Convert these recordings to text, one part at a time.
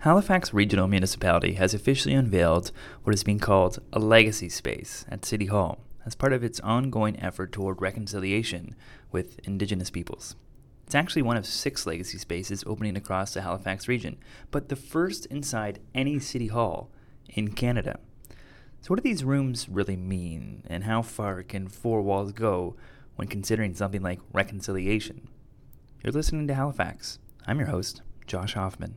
Halifax Regional Municipality has officially unveiled what is being called a legacy space at City Hall as part of its ongoing effort toward reconciliation with Indigenous peoples. It's actually one of six legacy spaces opening across the Halifax region, but the first inside any city hall in Canada. So, what do these rooms really mean, and how far can four walls go when considering something like reconciliation? You're listening to Halifax. I'm your host, Josh Hoffman.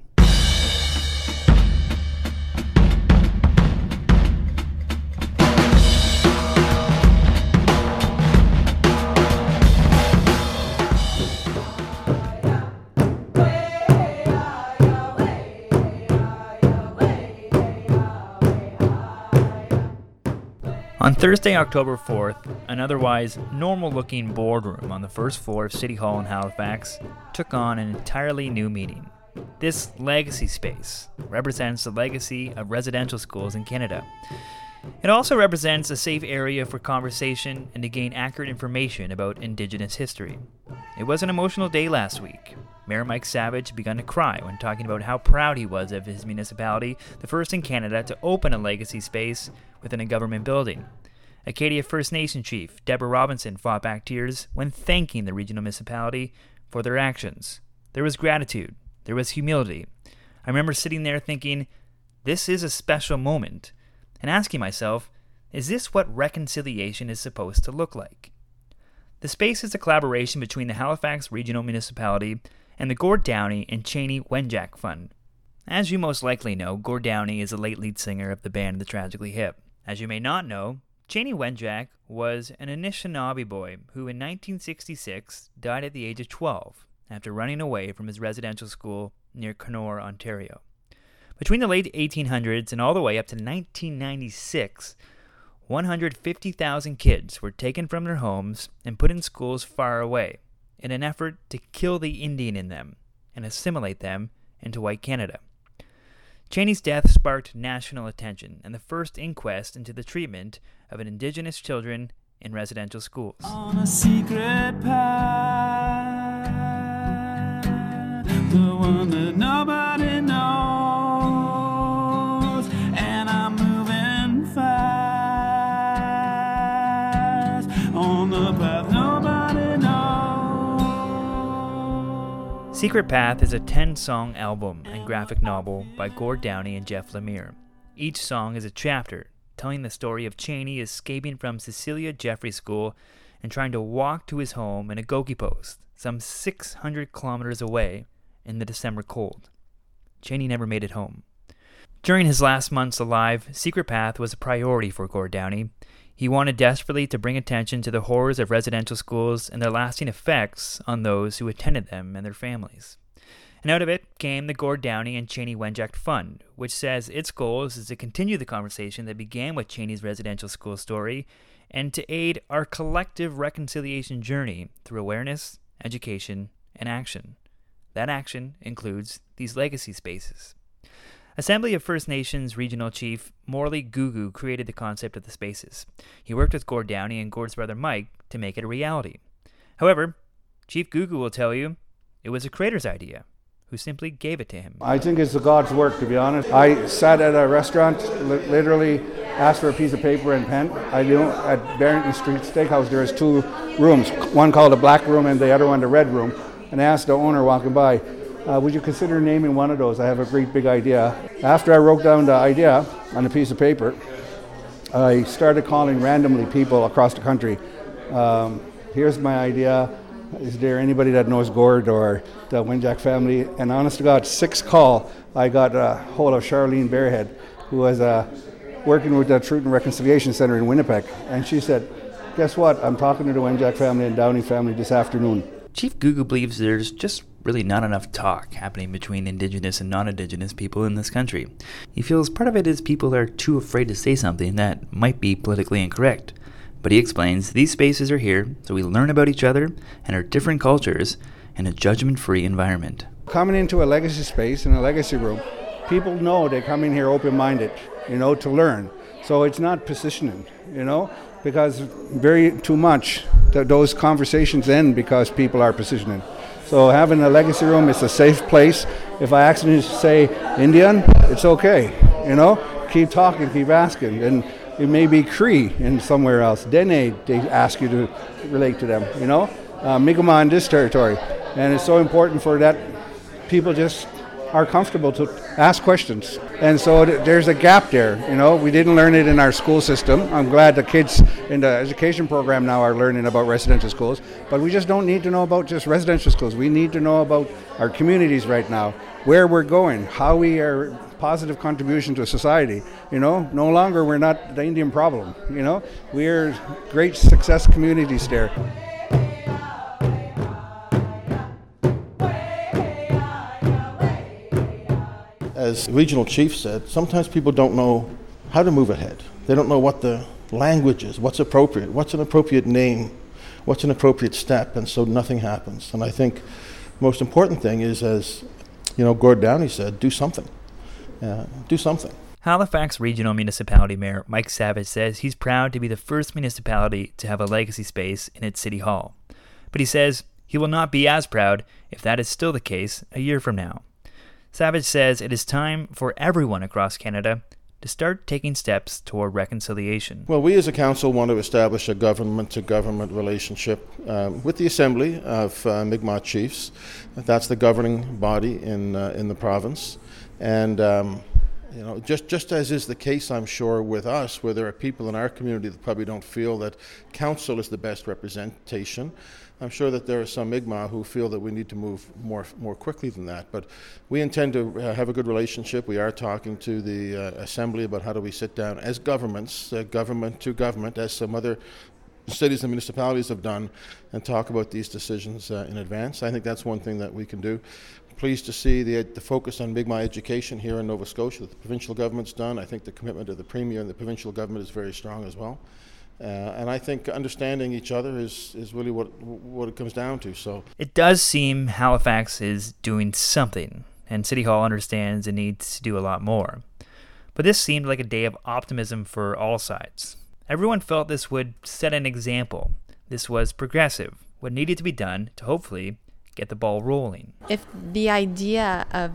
On Thursday, October 4th, an otherwise normal looking boardroom on the first floor of City Hall in Halifax took on an entirely new meaning. This legacy space represents the legacy of residential schools in Canada. It also represents a safe area for conversation and to gain accurate information about Indigenous history. It was an emotional day last week. Mayor Mike Savage began to cry when talking about how proud he was of his municipality, the first in Canada to open a legacy space within a government building. Acadia First Nation Chief Deborah Robinson fought back tears when thanking the regional municipality for their actions. There was gratitude, there was humility. I remember sitting there thinking, this is a special moment, and asking myself, is this what reconciliation is supposed to look like? The space is a collaboration between the Halifax Regional Municipality and the Gord Downie and Chanie Wenjack Fund. As you most likely know, Gord Downie is a late lead singer of the band The Tragically Hip. As you may not know, Chanie Wenjack was an Anishinaabe boy who in 1966 died at the age of 12 after running away from his residential school near Kenora, Ontario. Between the late 1800s and all the way up to 1996, 150,000 kids were taken from their homes and put in schools far away in an effort to kill the Indian in them and assimilate them into white Canada. Chanie's death sparked national attention and the first inquest into the treatment of Indigenous children in residential schools. On a secret path, the one that nobody Secret Path is a 10 song album and graphic novel by Gord Downie and Jeff Lemire. Each song is a chapter telling the story of Chanie escaping from Cecilia Jeffrey School and trying to walk to his home in Ogoki Post, some 600 kilometers away in the December cold. Chanie never made it home. During his last months alive, Secret Path was a priority for Gord Downie. He wanted desperately to bring attention to the horrors of residential schools and their lasting effects on those who attended them and their families. And out of it came the Gord Downie and Chanie Wenjack Fund, which says its goal is to continue the conversation that began with Chanie's residential school story and to aid our collective reconciliation journey through awareness, education, and action. That action includes these legacy spaces. Assembly of First Nations Regional Chief Morley Googoo created the concept of the spaces. He worked with Gord Downie and Gord's brother Mike to make it a reality. However, Chief Googoo will tell you it was a creator's idea who simply gave it to him. I think it's the God's work, to be honest. I sat at a restaurant, li- literally asked for a piece of paper and pen. I knew at Barrington Street Steakhouse there is two rooms, one called the black room and the other one the red room. And I asked the owner walking by, uh, would you consider naming one of those? I have a great big idea. After I wrote down the idea on a piece of paper, I started calling randomly people across the country. Um, here's my idea is there anybody that knows Gord or the Wenjack family? And honest to God, six call, I got a hold of Charlene Bearhead, who was uh, working with the Truth and Reconciliation Center in Winnipeg. And she said, guess what? I'm talking to the Wenjack family and Downie family this afternoon. Chief Googoo believes there's just really not enough talk happening between Indigenous and non Indigenous people in this country. He feels part of it is people are too afraid to say something that might be politically incorrect. But he explains these spaces are here so we learn about each other and our different cultures in a judgment free environment. Coming into a legacy space in a legacy room, people know they come in here open minded, you know, to learn. So it's not positioning, you know, because very too much th- those conversations end because people are positioning. So having a legacy room is a safe place. If I accidentally say Indian, it's okay. You know, keep talking, keep asking, and it may be Cree in somewhere else. Dene, they ask you to relate to them. You know, uh, Mi'kmaq in this territory, and it's so important for that people just are comfortable to ask questions. And so there's a gap there. You know, we didn't learn it in our school system. I'm glad the kids in the education program now are learning about residential schools, but we just don't need to know about just residential schools. We need to know about our communities right now, where we're going, how we are positive contribution to society. You know, no longer we're not the Indian problem. You know, we're great success communities there. As regional chief said, sometimes people don't know how to move ahead. They don't know what the language is, what's appropriate, what's an appropriate name, what's an appropriate step, and so nothing happens. And I think most important thing is, as you know, Gord Downie said, do something. Uh, do something. Halifax Regional Municipality Mayor Mike Savage says he's proud to be the first municipality to have a legacy space in its city hall. But he says he will not be as proud if that is still the case a year from now. Savage says it is time for everyone across Canada to start taking steps toward reconciliation. Well, we as a council want to establish a government to government relationship um, with the Assembly of uh, Mi'kmaq Chiefs. That's the governing body in, uh, in the province. And um, you know, just just as is the case, I'm sure, with us, where there are people in our community that probably don't feel that council is the best representation. I'm sure that there are some Mi'kmaq who feel that we need to move more more quickly than that. But we intend to uh, have a good relationship. We are talking to the uh, assembly about how do we sit down as governments, uh, government to government, as some other cities and municipalities have done, and talk about these decisions uh, in advance. I think that's one thing that we can do pleased to see the, the focus on Mi'kmaq education here in Nova Scotia that the provincial government's done. I think the commitment of the Premier and the provincial government is very strong as well. Uh, and I think understanding each other is, is really what what it comes down to. So it does seem Halifax is doing something, and City Hall understands it needs to do a lot more. But this seemed like a day of optimism for all sides. Everyone felt this would set an example. This was progressive, what needed to be done to hopefully get the ball rolling. If the idea of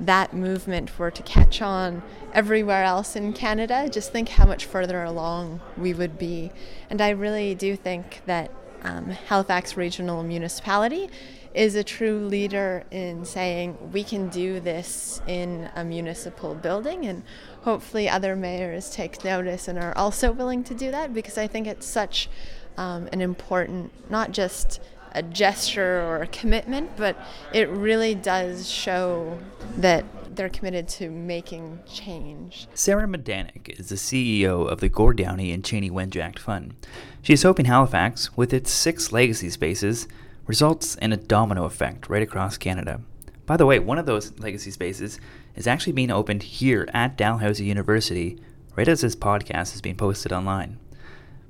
that movement were to catch on everywhere else in Canada, just think how much further along we would be. And I really do think that um, Halifax Regional Municipality is a true leader in saying we can do this in a municipal building and hopefully other mayors take notice and are also willing to do that because I think it's such um, an important not just a gesture or a commitment, but it really does show that they're committed to making change. Sarah Midanik is the CEO of the Gord Downie and Chanie Wenjack Fund. She is hoping Halifax, with its six legacy spaces, results in a domino effect right across Canada. By the way, one of those legacy spaces is actually being opened here at Dalhousie University right as this podcast is being posted online.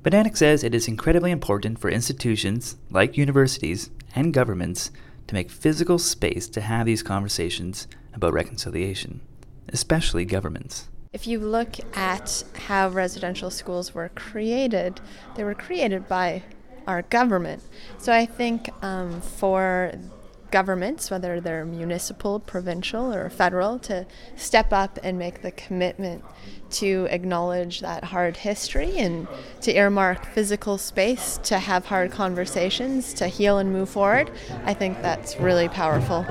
Midanik says it is incredibly important for institutions like universities and governments to make physical space to have these conversations about reconciliation, especially governments. If you look at how residential schools were created, they were created by our government. So I think um, for governments, whether they're municipal, provincial, or federal, to step up and make the commitment to acknowledge that hard history and to earmark physical space to have hard conversations, to heal and move forward. I think that's really powerful.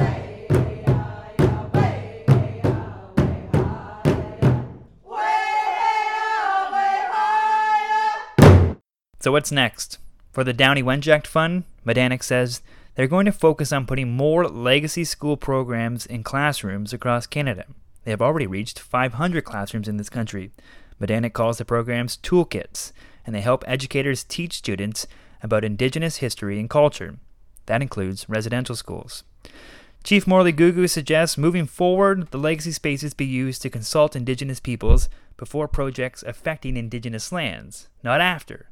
So, what's next? For the Downie Wenjack Fund, Midanik says they're going to focus on putting more legacy school programs in classrooms across Canada. They have already reached 500 classrooms in this country. Midanik calls the programs toolkits, and they help educators teach students about Indigenous history and culture. That includes residential schools. Chief Morley Googoo suggests moving forward, the legacy spaces be used to consult Indigenous peoples before projects affecting Indigenous lands, not after.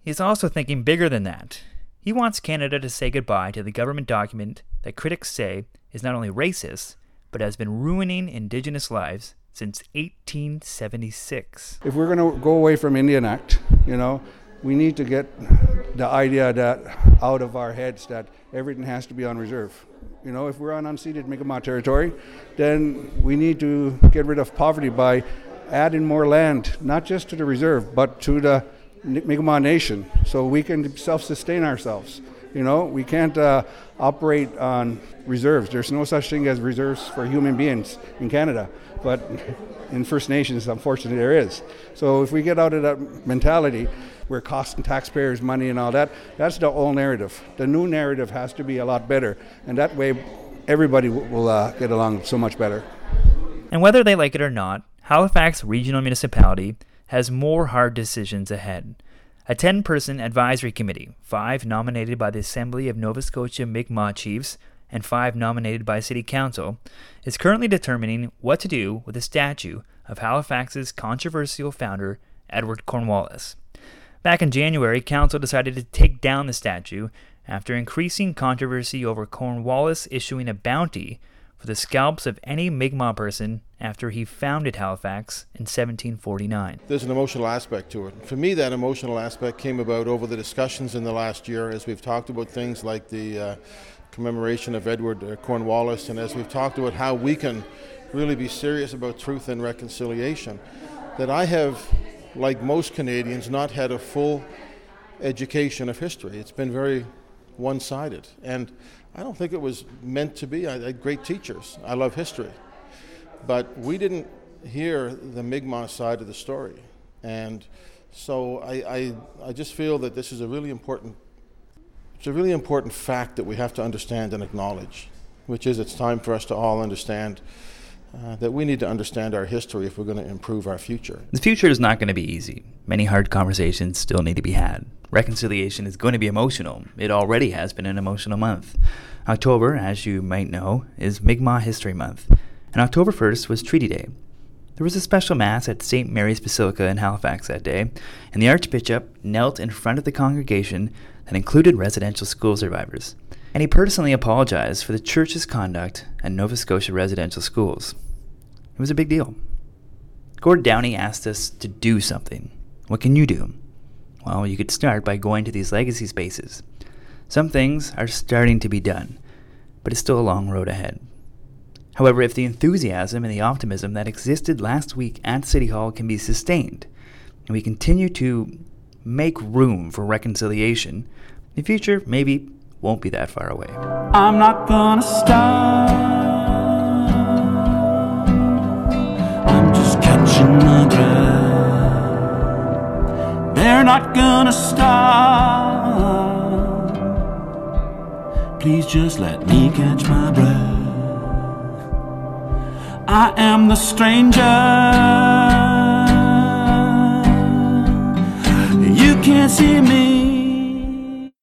He's also thinking bigger than that. He wants Canada to say goodbye to the government document that critics say is not only racist, but has been ruining Indigenous lives since 1876. If we're going to go away from Indian Act, you know, we need to get the idea that out of our heads that everything has to be on reserve. You know, if we're on unceded Mi'kmaq territory, then we need to get rid of poverty by adding more land, not just to the reserve, but to the Mi'kmaq Nation, so we can self-sustain ourselves. You know, we can't uh, operate on reserves. There's no such thing as reserves for human beings in Canada, but in First Nations, unfortunately, there is. So if we get out of that mentality, we're costing taxpayers money and all that, that's the old narrative. The new narrative has to be a lot better, and that way everybody will uh, get along so much better. And whether they like it or not, Halifax Regional Municipality has more hard decisions ahead. A 10 person advisory committee, five nominated by the Assembly of Nova Scotia Mi'kmaq Chiefs and five nominated by City Council, is currently determining what to do with a statue of Halifax's controversial founder, Edward Cornwallis. Back in January, Council decided to take down the statue after increasing controversy over Cornwallis issuing a bounty for the scalps of any Mi'kmaq person after he founded Halifax in 1749. There's an emotional aspect to it. For me, that emotional aspect came about over the discussions in the last year as we've talked about things like the uh, commemoration of Edward uh, Cornwallis and as we've talked about how we can really be serious about truth and reconciliation. That I have, like most Canadians, not had a full education of history. It's been very one sided. And I don't think it was meant to be. I had great teachers. I love history. But we didn't hear the Mi'kmaq side of the story. And so I, I, I just feel that this is a really important it's a really important fact that we have to understand and acknowledge, which is it's time for us to all understand uh, that we need to understand our history if we're going to improve our future. The future is not going to be easy. Many hard conversations still need to be had. Reconciliation is going to be emotional. It already has been an emotional month. October, as you might know, is Mi'kmaq History Month, and October 1st was Treaty Day. There was a special Mass at St. Mary's Basilica in Halifax that day, and the Archbishop knelt in front of the congregation that included residential school survivors, and he personally apologized for the Church's conduct at Nova Scotia residential schools. It was a big deal. Gord Downie asked us to do something. What can you do? Well, you could start by going to these legacy spaces. Some things are starting to be done, but it's still a long road ahead. However, if the enthusiasm and the optimism that existed last week at City Hall can be sustained, and we continue to make room for reconciliation, the future maybe won't be that far away. I'm not gonna stop. Not gonna stop. Please just let me catch my breath. I am the stranger. You can't see me.